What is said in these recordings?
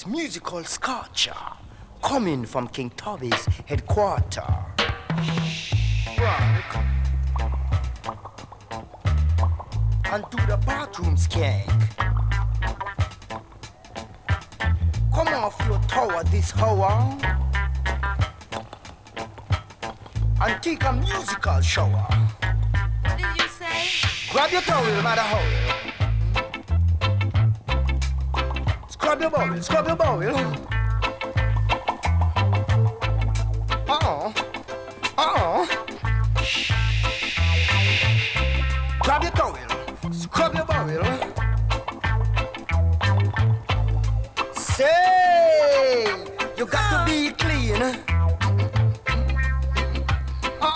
this musical sculpture coming from King Tubby's headquarters. And to the bathroom skank. Come off your tower this hour and take a musical shower. What did you say? Grab your towel, matter how.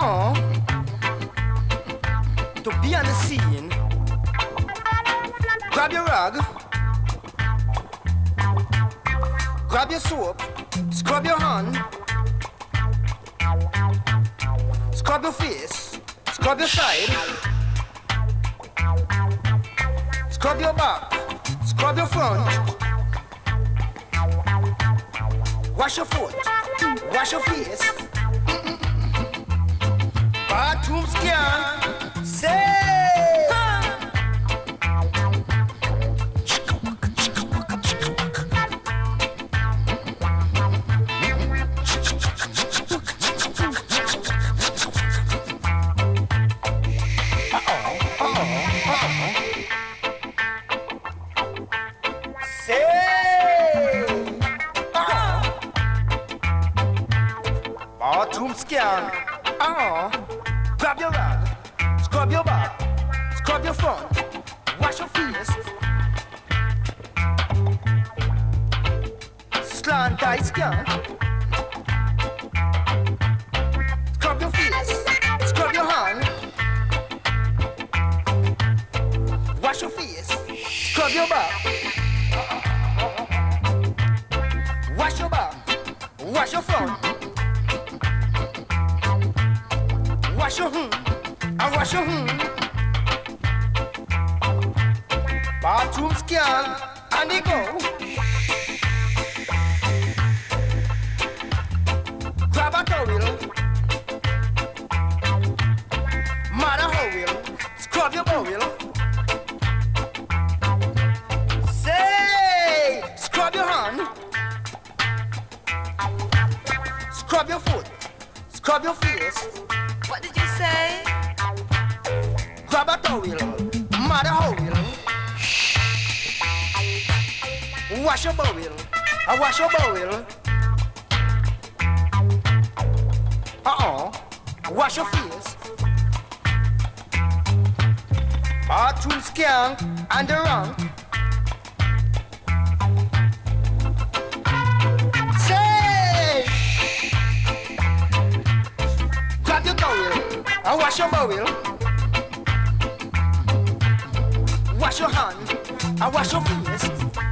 Uh-uh. To be on the scene. Grab your rug, Grab your soap. Scrub your hand. Scrub your face. Scrub your side. Scrub your back. Scrub your front. Wash your foot. Wash your face. Scan. Say. Say. Scrub your face. What did you say? Grab a towel. Mother howell. Wash your bowel. I wash your bowel. Uh-uh. Wash your face. Bathroom skank and the rank. And wash your bowel. Wash your hand and wash your face.